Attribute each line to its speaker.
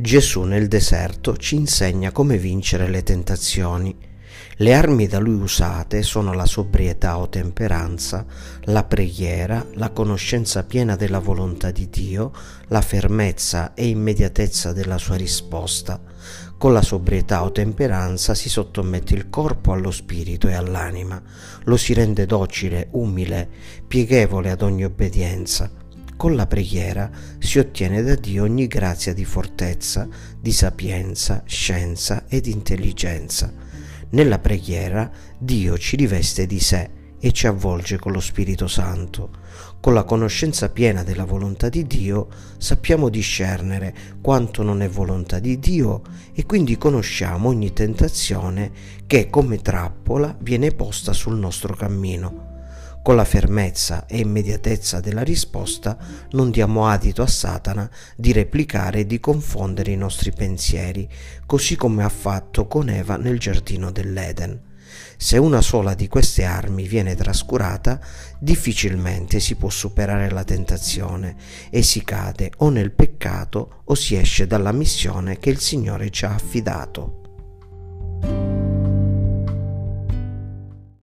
Speaker 1: Gesù nel deserto ci insegna come vincere le tentazioni. Le armi da lui usate sono la sobrietà o temperanza, la preghiera, la conoscenza piena della volontà di Dio, la fermezza e immediatezza della sua risposta. Con la sobrietà o temperanza si sottomette il corpo allo spirito e all'anima, lo si rende docile, umile, pieghevole ad ogni obbedienza con la preghiera si ottiene da Dio ogni grazia di fortezza, di sapienza, scienza ed intelligenza. Nella preghiera Dio ci riveste di sé e ci avvolge con lo Spirito Santo. Con la conoscenza piena della volontà di Dio sappiamo discernere quanto non è volontà di Dio e quindi conosciamo ogni tentazione che come trappola viene posta sul nostro cammino. Con la fermezza e immediatezza della risposta non diamo adito a Satana di replicare e di confondere i nostri pensieri, così come ha fatto con Eva nel giardino dell'Eden. Se una sola di queste armi viene trascurata, difficilmente si può superare la tentazione e si cade o nel peccato o si esce dalla missione che il Signore ci ha affidato.